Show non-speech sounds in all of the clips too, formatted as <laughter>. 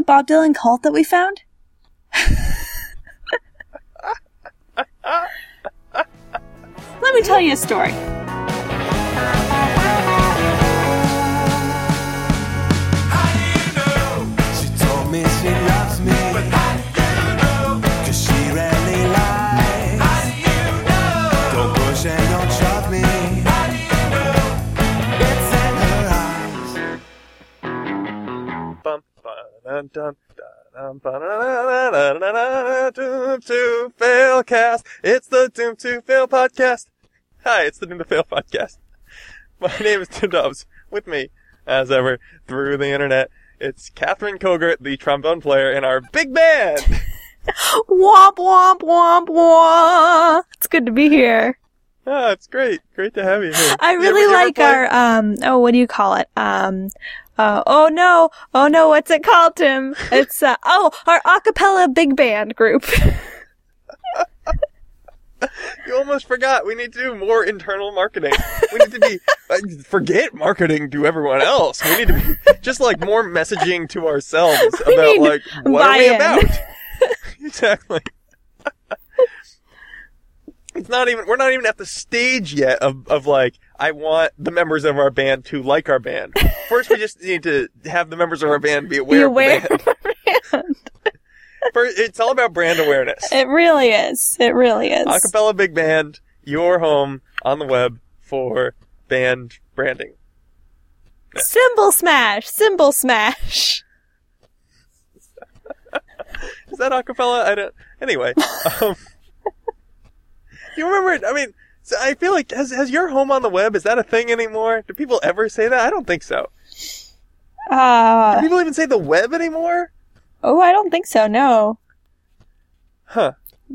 the Bob Dylan cult that we found? <laughs> Let me tell you a story. Ba-dun, dun, Doom to Fail cast. It's the Doom to Fail podcast. Hi, it's the Doom to Fail podcast. My <laughs> name is Tim Dobbs. With me, as ever, through the internet, it's Catherine Kogert, the trombone player in our big band. <laughs> <laughs> Womp womp womp womp. It's good to be here. Ah, it's great. Great to have you here. I really you like our um oh what do you call it? Um uh, oh no, oh no, what's it called, Tim? It's uh, oh our acapella big band group. <laughs> You almost forgot. We need to do more internal marketing. We need to be uh, forget marketing to everyone else. We need to be just like more messaging to ourselves <laughs> We about like what are we about. <laughs> exactly. It's not even we're not even at the stage yet of of like I want the members of our band to like our band. First we just need to have the members of our band be aware, Be aware of the band. <laughs> First, it's all about brand awareness. it really is. It really is. Acapella Big Band, your home on the web for band branding. Cymbal smash, cymbal smash. Is that acapella? I don't. Anyway, <laughs> um, you remember? it? I mean, so I feel like has has your home on the web? Is that a thing anymore? Do people ever say that? I don't think so. Do Uh people even say the web anymore? oh, I don't think so. No Huh?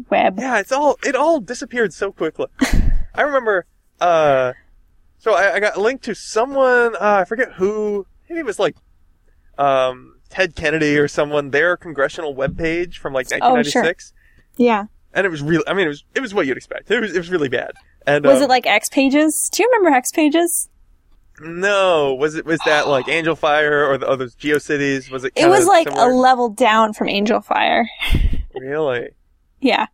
web. Yeah, it's all it all disappeared so quickly. <laughs> I remember. Uh, so I, I got linked to someone. Uh, I forget who. Maybe it was like, um, Ted Kennedy or someone. Their congressional webpage from like Oh, sure. 1996, Yeah. and it was real. I mean, it was it was what you'd expect. It was it was really bad. And Was um, it like X pages? Do you remember X pages? no? Was it was that like <gasps> Angel Fire or the others GeoCities? Was it? It was like similar? a level down from Angel Fire. <laughs> really. Yeah.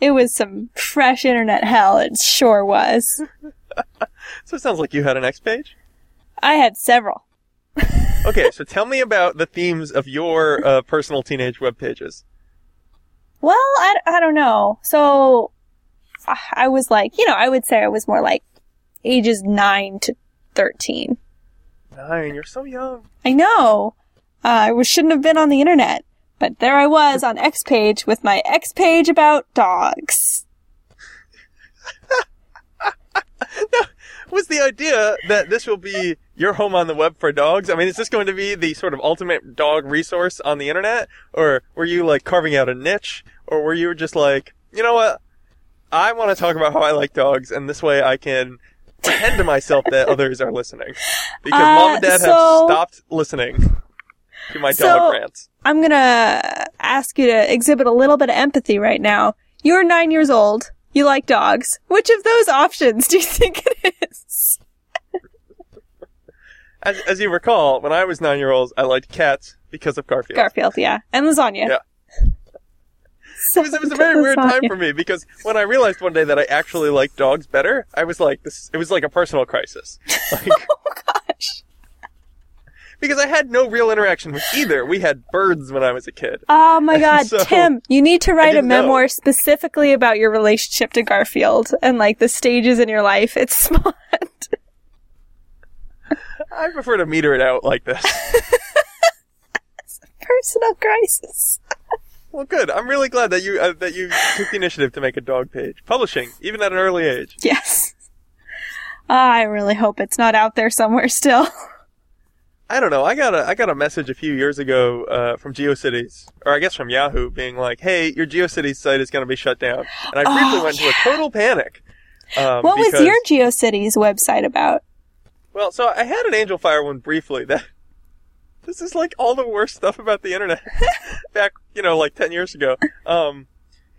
It was some fresh internet hell. It sure was. <laughs> So it sounds like you had an X page. I had several. <laughs> Okay, so tell me about the themes of your uh, personal teenage web pages. Well, I, I don't know. So I- was like, you know, I would say I was more like ages 9 to 13. Nine, you're so young. I know. Uh, I shouldn't have been on the internet. But there I was on X page with my X page about dogs. <laughs> Was the idea that this will be your home on the web for dogs? I mean, is this going to be the sort of ultimate dog resource on the internet? Or were you like carving out a niche? Or were you just like, you know what? I want to talk about how I like dogs and this way I can pretend to myself that <laughs> others are listening. Because Uh, mom and dad so- have stopped listening to my So- dog rants. I'm gonna ask you to exhibit a little bit of empathy right now. You're nine years old. You like dogs. Which of those options do you <laughs> think it is? As, as you recall, when I was nine years old, I liked cats because of Garfield. Garfield, yeah. And lasagna. Yeah. <laughs> It was, it was a very weird time for me because when I realized one day that I actually liked dogs better, I was like, this, it was like a personal crisis. <laughs> Like, Oh gosh. because I had no real interaction with either. We had birds when I was a kid. Oh my god, So, Tim, you need to write a didn't know. memoir specifically about your relationship to Garfield and like the stages in your life. It's <laughs> smart. I prefer to meter it out like this. Personal crisis. Well, good. I'm really glad that you uh, that you took the initiative to make a dog page. Publishing, even at an early age. Yes. I really hope it's not out there somewhere still. <laughs> I don't know. I got a I got a message a few years ago uh, from GeoCities, or I guess from Yahoo, being like, "Hey, your GeoCities site is going to be shut down." And I briefly Oh, went into a total panic. Um, what was your GeoCities website about? Well, so I had an Angel Fire one briefly. That this is like all the worst stuff about the internet. <laughs> Back, you know, like ten years ago. Um,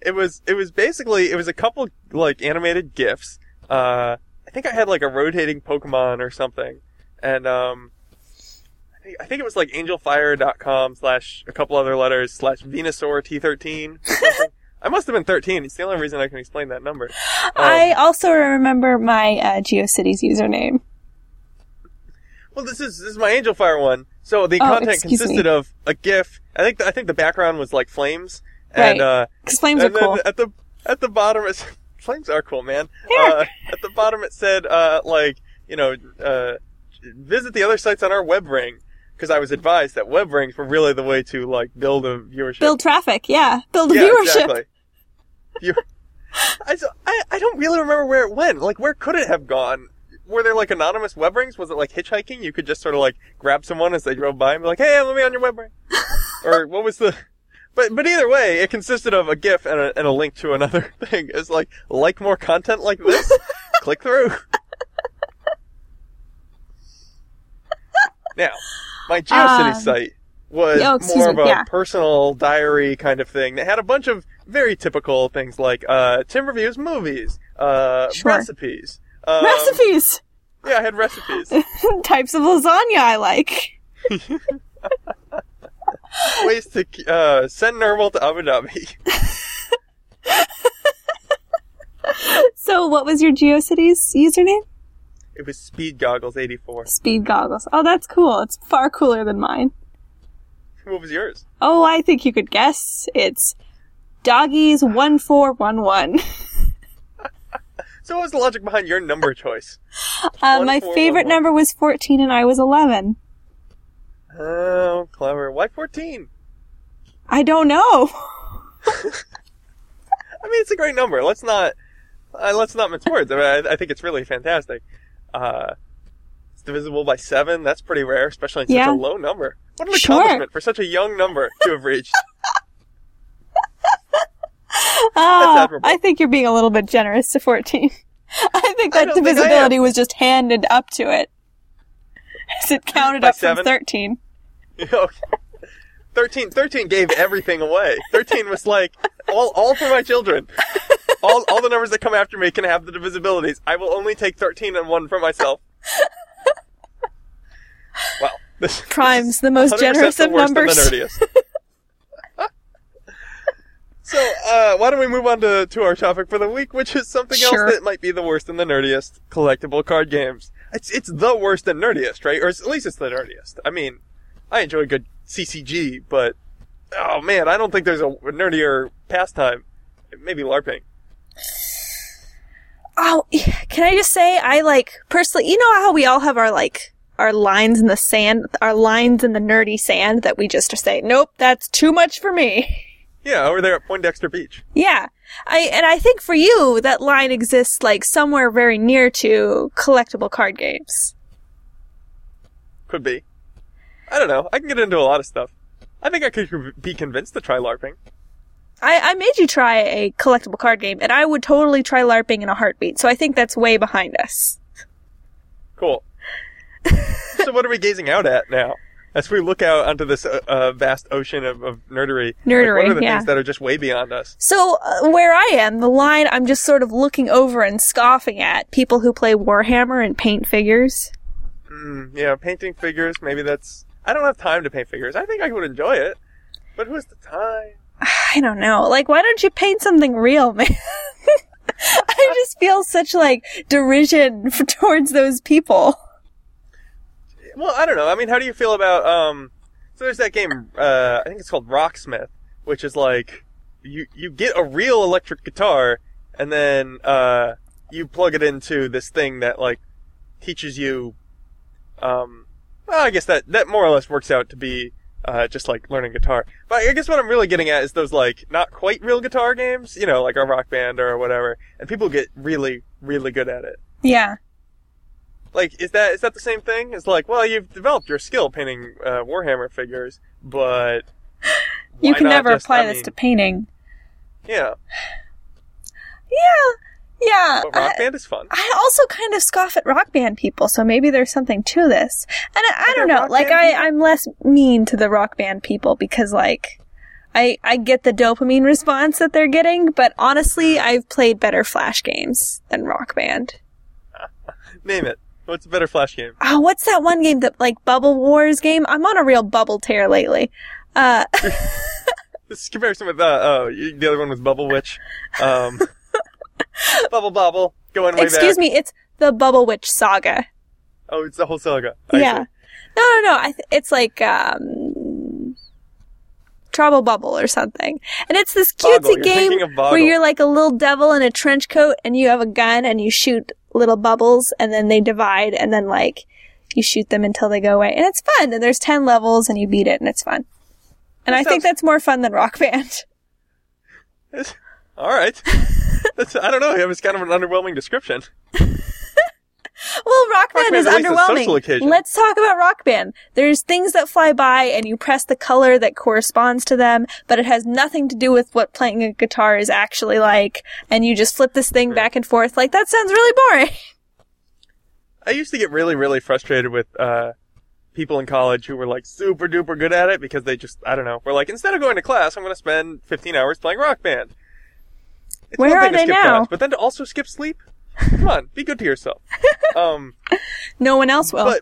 it was it was basically it was a couple like animated gifs. Uh, I think I had like a rotating Pokemon or something, and um, think- I think it was like angelfire.com slash a couple other letters slash Venusaur T13. <laughs> I must have been 13. It's the only reason I can explain that number. Um, I also remember my uh, GeoCities username. Well, this is this is my Angel Fire one. So the Oh, content consisted me. of a GIF. I think the, I think the background was like flames, and Right. uh, Because flames are and then cool. at the at the bottom, it's, <laughs> flames are cool, man. Yeah. Uh, at the bottom, it said uh, like you know uh, visit the other sites on our web ring because I was advised that web rings were really the way to like build a viewership. Build traffic, yeah. Build a yeah, viewership. exactly. <laughs> You, I, I I don't really remember where it went. Like, where could it have gone? Were there like anonymous web rings? Was it like hitchhiking? You could just sort of like grab someone as they drove by and be like, "Hey, let me on your web ring," <laughs> or what was the? But but either way, it consisted of a GIF and a, and a link to another <laughs> thing. It's like like more content like this. <laughs> Click through. now, my GeoCities Um, site was oh, more of me, a yeah. personal diary kind of thing that had a bunch of very typical things like uh, Tim reviews movies, uh, Sure. recipes. Um, Recipes! Yeah, I had recipes. <laughs> Types of lasagna I like. <laughs> Ways to uh, send normal to Abu Dhabi. <laughs> So, what was your GeoCities username? It was Speed Goggles 84. Speed goggles. Oh, that's cool. It's far cooler than mine. What was yours? Oh, I think you could guess. It's doggies one four one one. So what was the logic behind your number <laughs> choice? Uh, my favorite number was fourteen, and I was eleven. Oh, clever. Why 14? I don't know. <laughs> I mean, it's a great number. Let's not, uh, let's not mince words. I, mean, I, I think it's really fantastic. Uh, it's divisible by seven. That's pretty rare, especially in such Yeah. a low number. What an Sure. accomplishment for such a young number to have reached. <laughs> <laughs> Oh. I think you're being a little bit generous to fourteen. <laughs> I think that think divisibility was just handed up to it. As it counted By up seven? from thirteen. <laughs> Okay. 13, 13 gave everything away. 13 was like, all, all for my children. All, all the numbers that come after me can have the divisibilities. I will only take 13 and 1 for myself. Well, this Prime's the most generous the of numbers. the nerdiest. So, uh, why don't we move on to, to our topic for the week, which is something Sure. else that might be the worst and the nerdiest collectible card games. It's, it's the worst and nerdiest, right? Or at least it's the nerdiest. I mean, I enjoy a good CCG, but, oh man, I don't think there's a nerdier pastime. Maybe LARPing. Oh, can I just say, I like, personally, you know how we all have our like, our lines in the sand, our lines in the nerdy sand that we just say, nope, that's too much for me. <laughs> Yeah, over there at Poindexter Beach. Yeah. I, and I think for you, that line exists like somewhere very near to collectible card games. Could be. I don't know. I can get into a lot of stuff. I think I could be convinced to try LARPing. I, I made you try a collectible card game, and I would totally try LARPing in a heartbeat, so I think that's way behind us. Cool. <laughs> so what are we gazing out at now? As we look out onto this uh, uh, vast ocean of, of nerdery, like, Nerdery, what are the yeah. things that are just way beyond us? So, uh, where I am, the line I'm just sort of looking over and scoffing at people who play Warhammer and paint figures. Mm, yeah, painting figures. Maybe that's. I don't have time to paint figures. I think I would enjoy it, but who has the time? <sighs> I don't know. Like, why don't you paint something real, <laughs> man? I just feel such like derision <laughs> towards those people. Well, I don't know. I mean, how do you feel about um? So there's that game. Uh, I think it's called Rocksmith, which is like you you get a real electric guitar, and then uh you plug it into this thing that like teaches you. Um, well, I guess that that more or less works out to be uh just like learning guitar. But I guess what I'm really getting at is those like not quite real guitar games, you know, like a rock band or whatever, and people get really really good at it. Yeah. Like, is that is that the same thing? It's like, well, you've developed your skill painting uh, Warhammer figures, but You can never just- apply I this mean, to painting. Yeah, Yeah. Yeah. but Rock I- Band is fun. I also kind of scoff at rock band people, so maybe there's something to this. And I, I don't know, like I, people? I'm less mean to the rock band people because like I I get the dopamine response that they're getting, but honestly, I've played better flash games than rock band. Name it. What's a better Flash game? Oh, what's that one game that like Bubble Wars game? I'm on a real bubble tear lately. Uh, <laughs> This is comparison with uh, you- the other one was Bubble Witch. Um, <laughs> Bubble Bobble going way bad. excuse back. me, it's the Bubble Witch Saga. Oh, it's the whole saga. I yeah. see. No, no, no. I th- it's like um, Trouble Bubble or something, and it's this cutesy game thinking of Boggle. where you're like a little devil in a trench coat, and you have a gun, and you shoot little bubbles, and then they divide, and then like you shoot them until they go away, and it's fun. And there's ten levels, and you beat it, and it's fun. And That I think that's more fun than Rock Band. <laughs> <laughs> All right. That's, I don't know. It was kind of an underwhelming description. Well, Rock Band is Band's at least a social underwhelming. Let's talk about Rock Band. There's things that fly by and you press the color that corresponds to them, but it has nothing to do with what playing a guitar is actually like, and you just flip this thing back and forth. Like, that sounds really boring. <laughs> I used to get really, really frustrated with uh, people in college who were like super duper good at it because they just, I don't know, were like, instead of going to class, I'm going to spend 15 hours playing rock band. It's Where are they now? class, but then to also skip sleep? Come on, be good to yourself. <laughs> Um, No one else will. but,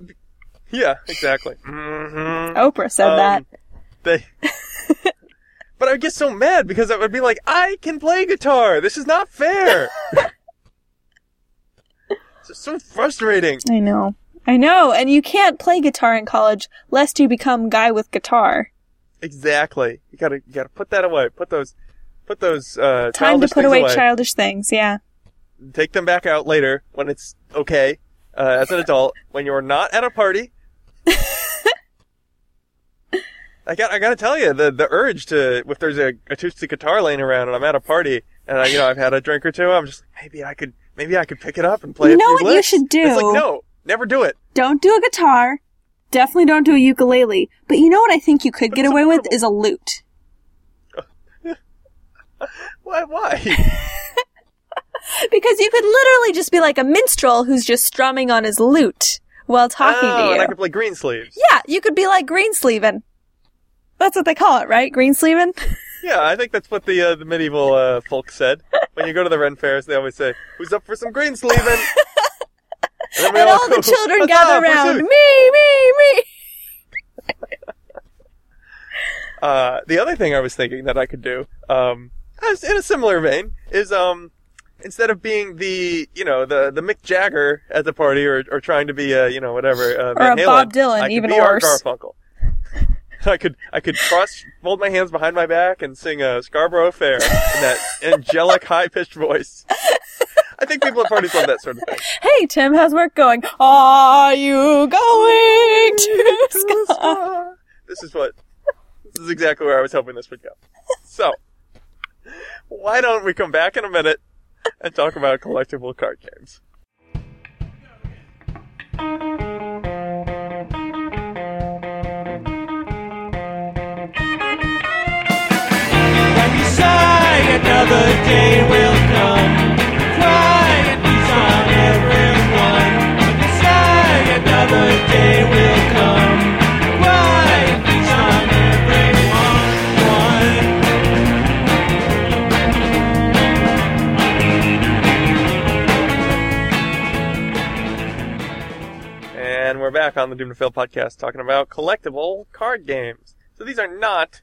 yeah, exactly. hmm Oprah said Um, that. They. <laughs> but I would get so mad because I would be like, I can play guitar. This is not fair. <laughs> it's so frustrating. I know. I know, and you can't play guitar in college lest you become guy with guitar. Exactly. You gotta, you gotta put that away. Put those, put those, uh, Time to put things away, childish things, yeah. Take them back out later when it's okay, uh, as an adult, when you're not at a party. I got, I gotta tell you, the, the urge to, if there's a acoustic guitar laying around and I'm at a party and I, you know, I've had a drink or two, I'm just, maybe I could, maybe I could pick it up and play You know what you should do? It's like, no, never do it. Don't do a guitar. Definitely don't do a ukulele. But you know what I think you could get it's away with is a lute. <laughs> Why, why? <laughs> Because you could literally just be like a minstrel who's just strumming on his lute while talking oh, to and you. I could play green sleeves. Yeah, you could be like Greensleevin. That's what they call it, right? Greensleevin? <laughs> Yeah, I think that's what the uh, the medieval uh, folk said. When you go to the Ren fairs, they always say, "Who's up for some green sleeving?" <laughs> And, and all go, the children gather around. Me, me, me. <laughs> Uh, the other thing I was thinking that I could do, um, as- in a similar vein, is um, instead of being the you know the the Mick Jagger at the party or or trying to be a you know whatever uh, Van a Halen, Bob Dylan, I could even be Art worse. Garfunkel. <laughs> I could I could cross fold my hands behind my back and sing a Scarborough Fair in that angelic high pitched voice. I think people at parties love that sort of thing. Hey, Tim, how's work going? Are you going to this is what this is exactly where I was hoping this would go. So, why don't we come back in a minute and talk about collectible card games? Another day back on the Doom to Fail podcast talking about collectible card games. So these are not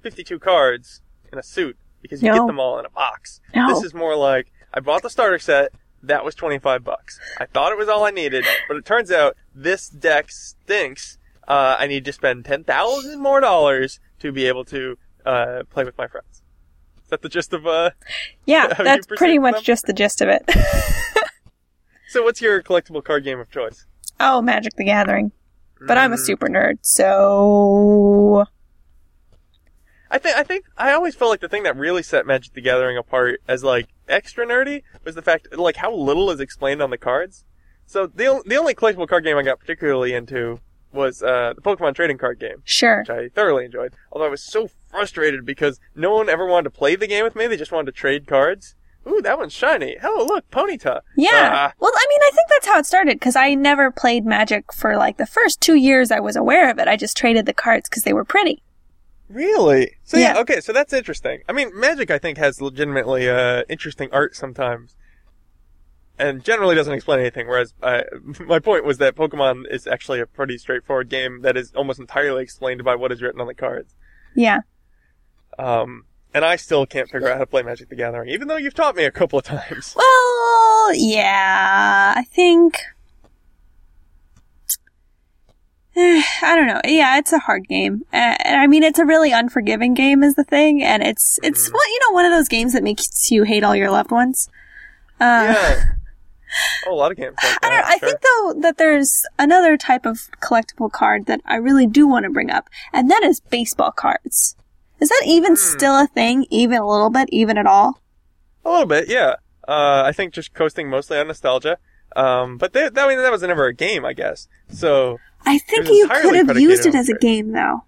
52 cards in a suit because you No. get them all in a box. No. This is more like I bought the starter set. That was 25 bucks. I thought it was all I needed, but it turns out this deck stinks. Uh, I need to spend 10,000 more dollars to be able to uh, play with my friends. Is that the gist of uh? Yeah, <laughs> that's pretty much them? just the gist of it. <laughs> So what's your collectible card game of choice? Oh, Magic the Gathering. But. I'm a super nerd, so I think I think I always felt like the thing that really set Magic the Gathering apart as like extra nerdy was the fact like how little is explained on the cards. So the on- the only collectible card game I got particularly into was uh, the Pokemon trading card game, sure. which I thoroughly enjoyed. Although I was so frustrated because no one ever wanted to play the game with me; they just wanted to trade cards. Ooh, that one's shiny. Oh, look, Ponyta. Yeah. Ah, well, I mean, I think that's how it started because I never played Magic for like the first two years I was aware of it. I just traded the cards because they were pretty. Really? So yeah. Yeah. okay, so that's interesting. I mean, Magic I think has legitimately uh interesting art sometimes. and generally doesn't explain anything. Whereas uh, <laughs> my point was that Pokemon is actually a pretty straightforward game that is almost entirely explained by what is written on the cards. Yeah. Um, and I still can't figure out how to play Magic the Gathering, even though you've taught me a couple of times. <laughs> Well, yeah, I think. <sighs> I don't know. Yeah, it's a hard game. And I mean, it's a really unforgiving game, is the thing, and it's it's well, you know, one of those games that makes you hate all your loved ones. Uh, yeah. <laughs> Oh, a lot of games like. I don't. I sure. think though that there's another type of collectible card that I really do want to bring up, and that is baseball cards. Is that even Hmm. still a thing? Even a little bit? Even at all? A little bit, yeah. Uh, I think just coasting mostly on nostalgia. Um, but they, that, I mean, that was never a game, I guess. So, I think you could have used it as a game though.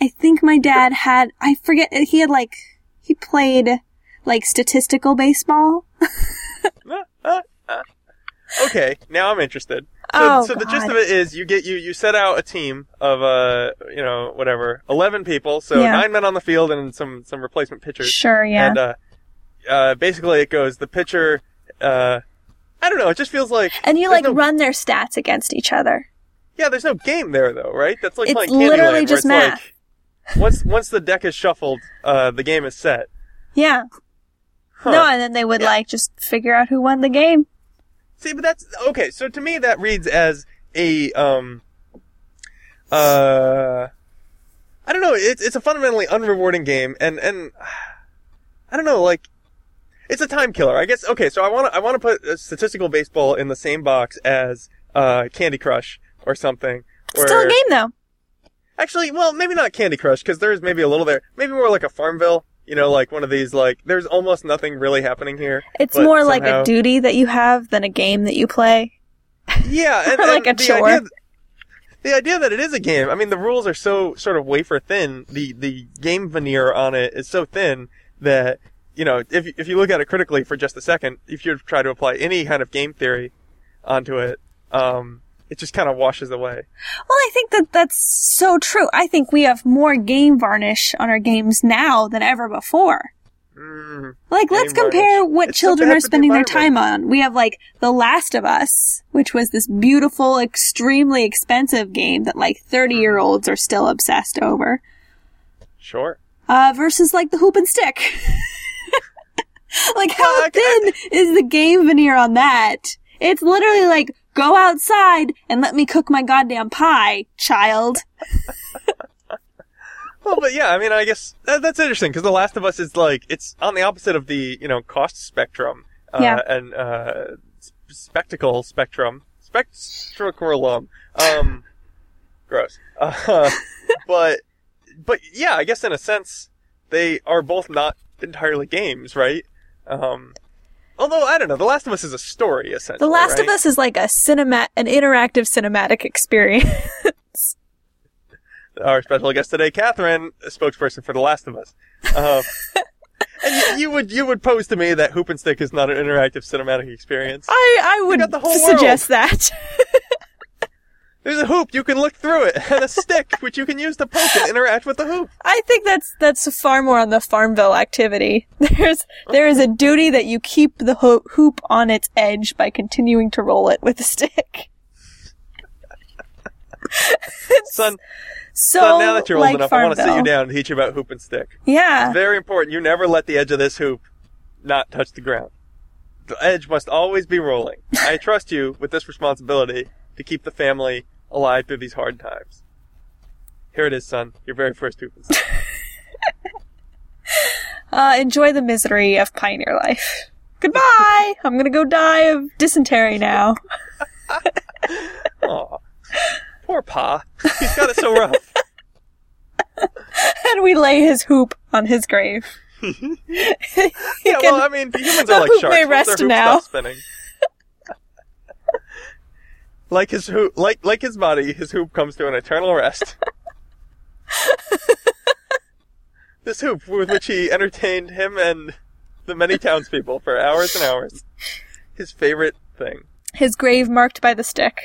I think my dad had. I forget. He had like he played like statistical baseball. <laughs> uh, uh, uh. okay, now I'm interested. So, Oh, so the gist of it is you get you you set out a team of uh you know whatever eleven people, so Yeah. nine men on the field and some some replacement pitchers. Sure, yeah. And uh, uh, basically it goes the pitcher. Uh, I don't know. It just feels like And you there's like no- run their stats against each other. Yeah, there's no game there though, right? That's like It's playing Candyland, literally where just it's math. Like, once once the deck is shuffled, uh, the game is set. Yeah. Huh. No, and then they would like just figure out who won the game. See, but that's okay. So to me, that reads as a um, uh, I don't know. It's it's a fundamentally unrewarding game, and and I don't know, like. It's a time killer, I guess. Okay, so I want to I want to put statistical baseball in the same box as uh, Candy Crush or something. Where, Still a game though. Actually, well, maybe not Candy Crush because there's maybe a little there. Maybe more like a Farmville. You know, like one of these like there's almost nothing really happening here. It's more like a duty that you have than a game that you play. Yeah, <laughs> and, like and a the chore. Idea, the idea that it is a game. I mean, the rules are so sort of wafer thin. The the game veneer on it is so thin that you know if if you look at it critically for just a second, if you try to apply any kind of game theory onto it, um, it just kind of washes away. Well, I think that that's so true. I think we have more game varnish on our games now than ever before. Mm, Like, let's compare varnish. what It's children are the spending their time on. We have like The Last of Us, which was this beautiful, extremely expensive game that like 30 year olds are still obsessed over, sure. uh, versus like the hoop and stick. <laughs> like, how Well, I- thin is the game veneer on that? It's literally like, go outside and let me cook my goddamn pie, child. <laughs> Well, but yeah, I mean, I guess that, that's interesting because The Last of Us is like it's on the opposite of the you know cost spectrum uh, Yeah. and uh, spectacle spectrum spectacleum. Um, gross. <laughs> Uh, but but yeah, I guess in a sense they are both not entirely games, right? Um, although I don't know, The Last of Us is a story essentially. The Last of? Us is like a cinema, an interactive cinematic experience. <laughs> our special guest today, Catherine, spokesperson for The Last of Us. Um, <laughs> and you, you would you would pose to me that Hoop and Stick is not an interactive cinematic experience. I, I would got the whole suggest that. <laughs> There's a hoop you can look through it, <laughs> and a stick which you can use to poke and interact with the hoop. I think that's that's far more on the Farmville activity. <laughs> There's there is a duty that you keep the ho- hoop on its edge by continuing to roll it with a stick. <laughs> Son, So son, now that you're old like enough, I want to sit you down and teach you about hoop and stick. Yeah, Very important. You never let the edge of this hoop not touch the ground. The edge must always be rolling. I trust you with this responsibility to keep the family alive through these hard times. Here it is, son. Your very first hoop and <laughs> uh, enjoy the misery of pioneer life. Goodbye. <laughs> I'm gonna go die of dysentery now. Aw. Poor Pa. He's got it so rough. <laughs> And we lay his hoop on his grave. Yeah, can- well, I mean, the humans are like sharks. Once rest now. stops spinning. Like his hoop, like like his body, his hoop comes to an eternal rest. <laughs> this hoop with which he entertained him and the many townspeople for hours and hours. His favorite thing. His grave marked by the stick.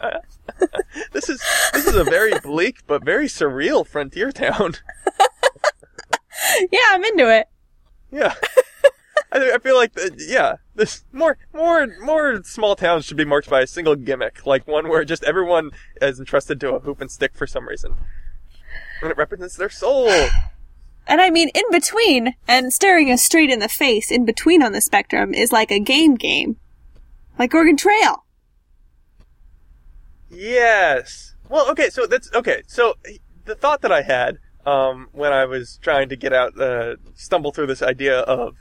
<laughs> This is this is a very <laughs> bleak but very surreal frontier town. Yeah, I'm into it. Yeah. I, I feel like, the, yeah, this more, more, more small towns should be marked by a single gimmick, like one where just everyone is entrusted to a hoop and stick for some reason, and it represents their soul. <sighs> And I mean, in between, and staring us straight in the face, in between on the spectrum, is like a game game. Like Oregon Trail. Yes. Well, okay, so that's okay. So the thought that I had um, when I was trying to get out, uh, stumble through this idea of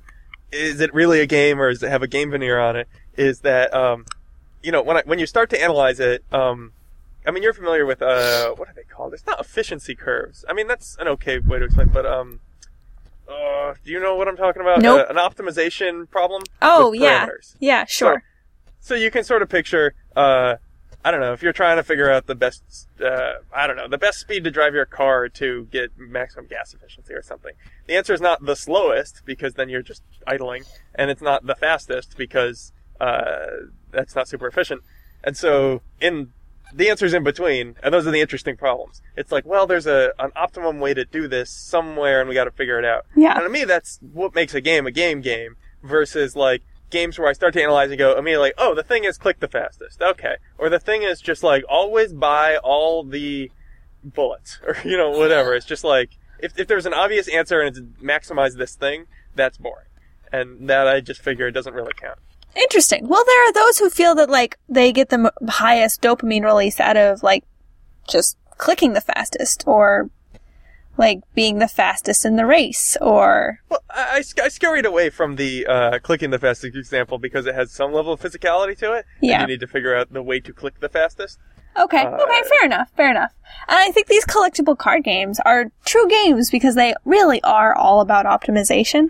is it really a game or does it have a game veneer on it? Is that um, you know when I, when you start to analyze it, um, I mean you're familiar with uh, what are they called? It's not efficiency curves. I mean that's an okay way to explain, but um, uh, do you know what I'm talking about? Nope. Uh, an optimization problem. Oh, yeah. Yeah, sure. So you can sort of picture, uh, I don't know, if you're trying to figure out the best, uh, I don't know, the best speed to drive your car to get maximum gas efficiency or something. The answer is not the slowest because then you're just idling, and it's not the fastest because uh, that's not super efficient. And so in the answer's in between, and those are the interesting problems. It's like, well, there's a an optimum way to do this somewhere, and we got to figure it out. Yeah. And to me, that's what makes a game a game game versus like games where I start to analyze and go immediately, oh, the thing is click the fastest, okay, or the thing is just like always buy all the bullets, <laughs> or you know whatever. It's just like if if there's an obvious answer and it's maximize this thing, that's boring, and that I just figure it doesn't really count. Interesting. Well, there are those who feel that like they get the m- highest dopamine release out of like just clicking the fastest or like being the fastest in the race or Well, I, I, scurried away from the uh, clicking the fastest example because it has some level of physicality to it. and Yeah. you need to figure out the way to click the fastest. Okay, Uh, okay, fair enough, fair enough. And I think these collectible card games are true games because they really are all about optimization.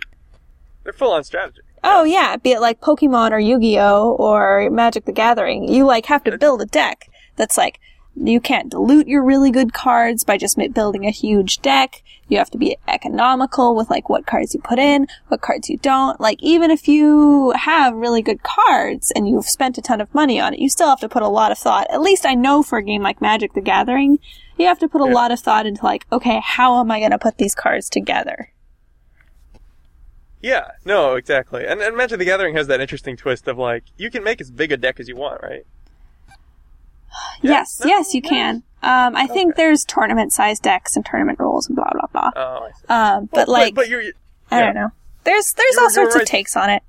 They're full on strategy. Oh yeah, be it like Pokemon or Yu-Gi-Oh or Magic the Gathering, you like have to build a deck that's like you can't dilute your really good cards by just building a huge deck. You have to be economical with like what cards you put in, what cards you don't. Like even if you have really good cards and you've spent a ton of money on it, you still have to put a lot of thought. At least I know for a game like Magic the Gathering, you have to put a Yeah. lot of thought into like, okay, how am I going to put these cards together? Yeah, no, exactly. And, and Magic the Gathering has that interesting twist of like, you can make as big a deck as you want, right? Yeah? Yes, No? yes, you can. Um, I think there's tournament sized decks and tournament rules and blah blah blah. Oh, I see. Um, but Well, like, but, you're, I don't know. There's there's You're- all sorts you're of takes on it.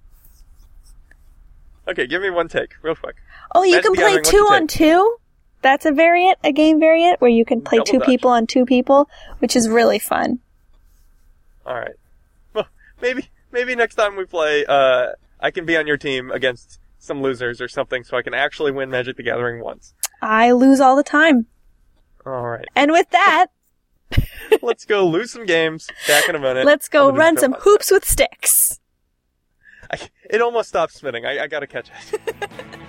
okay, give me one take, real quick. Oh, you Magic can play two your on two. That's a variant, a game variant where you can play Double two Dutch. people on two people, which is really fun. Alright. Well, maybe, maybe next time we play, uh, I can be on your team against some losers or something so I can actually win Magic the Gathering once. I lose all the time. Alright. And with that, <laughs> Let's go lose some games. Back in a minute. let's go run some hoops with sticks. I, it almost stopped spinning. I, I gotta catch it. <laughs>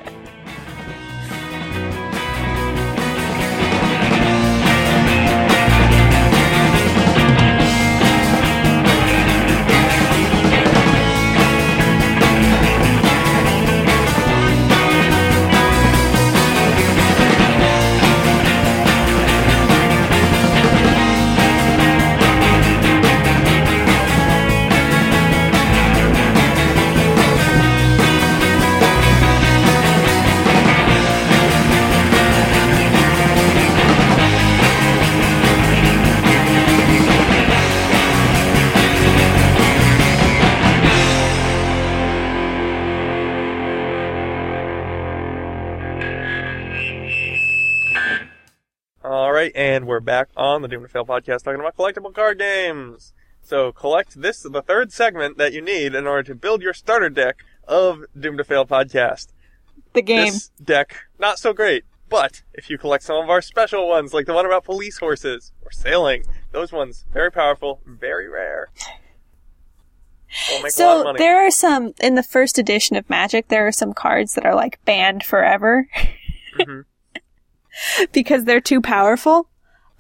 on the Doom to Fail podcast talking about collectible card games. So collect this, the third segment that you need in order to build your starter deck of Doom to Fail podcast. The game. This deck, not so great, but if you collect some of our special ones, like the one about police horses or sailing, those ones, very powerful, very rare. Will make a lot of So there are some in the first edition of Magic. There are some cards that are like banned forever Mhm. <laughs> because they're too powerful.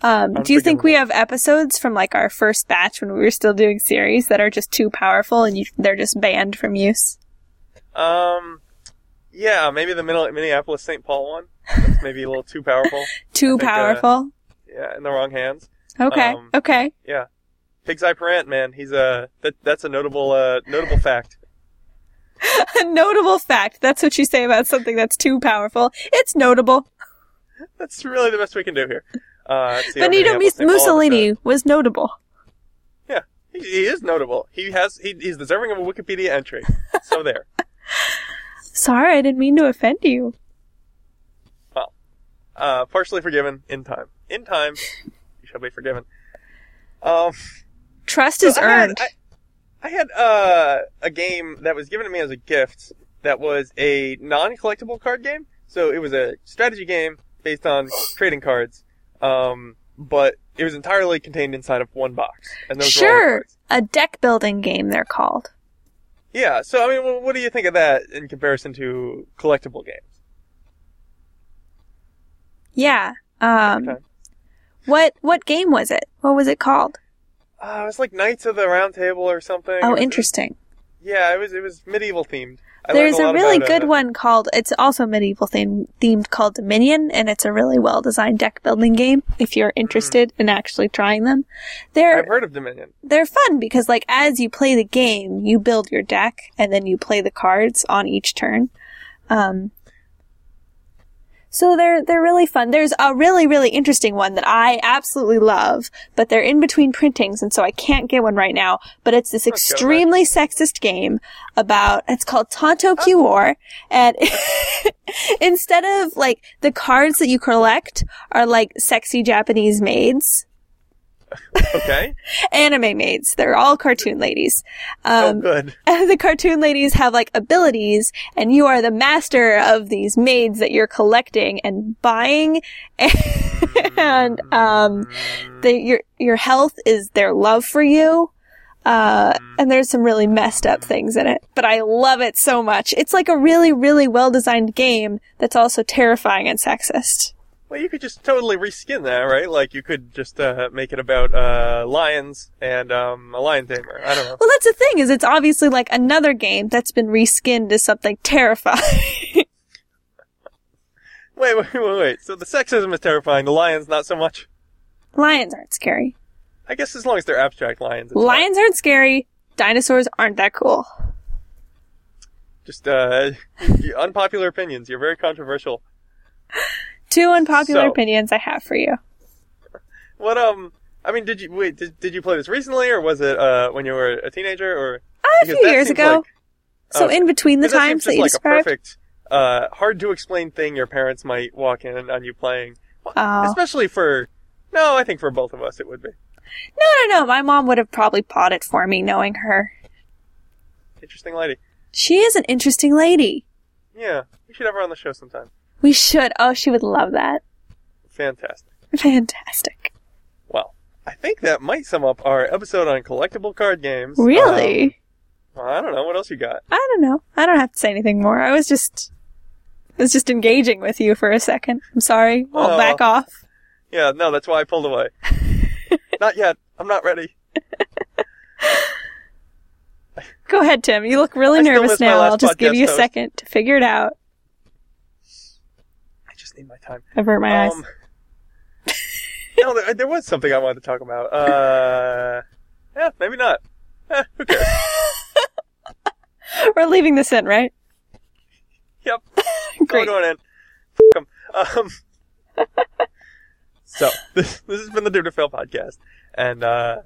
Um, do you think we have episodes from like our first batch when we were still doing series that are just too powerful and you, they're just banned from use? Um, yeah, maybe the Minne- Minneapolis St. Paul one. That's maybe a little too powerful. <laughs> Too think, uh, powerful. Yeah, in the wrong hands. okay. um, okay. Yeah, Pig's Eye Parrant, man, he's a that, that's a notable uh, notable fact. <laughs> A notable fact. That's what you say about something that's too powerful. It's notable. <laughs> That's really the best we can do here. Uh, let's see how many Benito Mus- Mussolini was notable. Yeah, he, he is notable. He has he, he's deserving of a Wikipedia entry. So <laughs> there. Sorry, I didn't mean to offend you. Well, uh, partially forgiven in time. In time, <laughs> you shall be forgiven. Um, Trust so is I had- earned. I, I had uh, a game that was given to me as a gift that was a non-collectible card game. So it was a strategy game based on trading cards, um, but it was entirely contained inside of one box. And those Sure, a deck building game. They're called. Yeah. So I mean, what do you think of that in comparison to collectible games? Yeah. Um, Okay. what what game was it? What was it called? Uh, it was like Knights of the Round Table or something. Oh, was- interesting. Yeah, it was it was medieval themed. I There's a lot really good uh, one called. It's also medieval theme, themed called Dominion, and it's a really well designed deck building game. If you're interested in actually trying them, they're I've heard of Dominion. they're fun because like as you play the game, you build your deck and then you play the cards on each turn. Um, so they're they're really fun. There's a really really interesting one that I absolutely love, but they're in between printings, and so I can't get one right now. But it's this extremely sexist game about it's called Tanto oh. Cuore, and <laughs> instead of like the cards that you collect are like sexy Japanese maids Okay. <laughs> anime maids. They're all cartoon ladies. oh, Um, good. and <laughs> the cartoon ladies have like abilities, and you are the master of these maids that you're collecting and buying. <laughs> and um, the, your your health is their love for you. Uh, and there's some really messed up things in it, but I love it so much. It's like a really, really well designed game that's also terrifying and sexist. Well, you could just totally reskin that, right? Like you could just uh, make it about uh, lions and um, a lion tamer. I don't know. Well, that's the thing is it's obviously like another game that's been reskinned to something terrifying. <laughs> Wait, wait, wait, wait. So the sexism is terrifying. The lions, not so much. Lions aren't scary. I guess as long as they're abstract lions. It's fine. Lions aren't scary. Dinosaurs aren't that cool. Just uh, <laughs> unpopular opinions. You're very controversial. <laughs> Two unpopular So- opinions I have for you. What um? I mean, did you wait? Did, did you play this recently, or was it uh when you were a teenager, or A few years ago. like- so okay. in between the that times seems that you like described. a perfect, uh, hard to explain thing your parents might walk in on you playing, Well, Oh. especially for. No, I think for both of us it would be No, no, no. My mom would have probably bought it for me, knowing her. interesting lady. She is an interesting lady. Yeah, we should have her on the show sometime. We should. Oh, she would love that. Fantastic. Fantastic. Well, I think that might sum up our episode on collectible card games. Really? Um, well, I don't know what else you got. I don't know. I don't have to say anything more. I was just, I was just engaging with you for a second. I'm sorry. I'll back off. Yeah, no, that's why I pulled away. <laughs> not yet. I'm not ready. Go ahead, Tim. You look really I nervous now. I'll just give you a second to figure it out. I my time. Avert my eyes. Um, <laughs> no, there, there was something I wanted to talk about. Uh, yeah, maybe not. Eh, who cares? <laughs> We're leaving this in, right? yep. <laughs> Great. going in. F-. Um, so, this, this has been the Doom to Fail podcast. And, uh,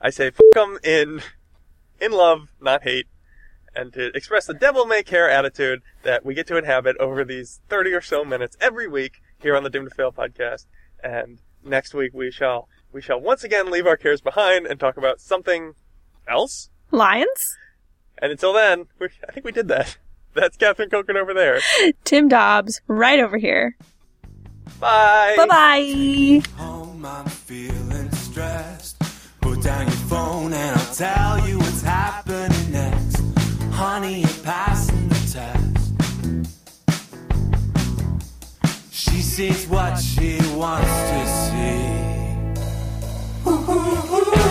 I say f them in, in love, not hate. And to express the devil may care attitude that we get to inhabit over these 30 or so minutes every week here on the Doom to Fail podcast. And next week we shall, we shall once again leave our cares behind and talk about something else. Lions? And until then, we, I think we did that. <laughs> That's Catherine Coken over there. Tim Dobbs, right over here. Bye. Bye bye. home, I'm feeling stressed. Put down your phone and I'll tell you what's happening next. Johnny passing the test. She sees what she wants to see. Ooh, ooh, ooh.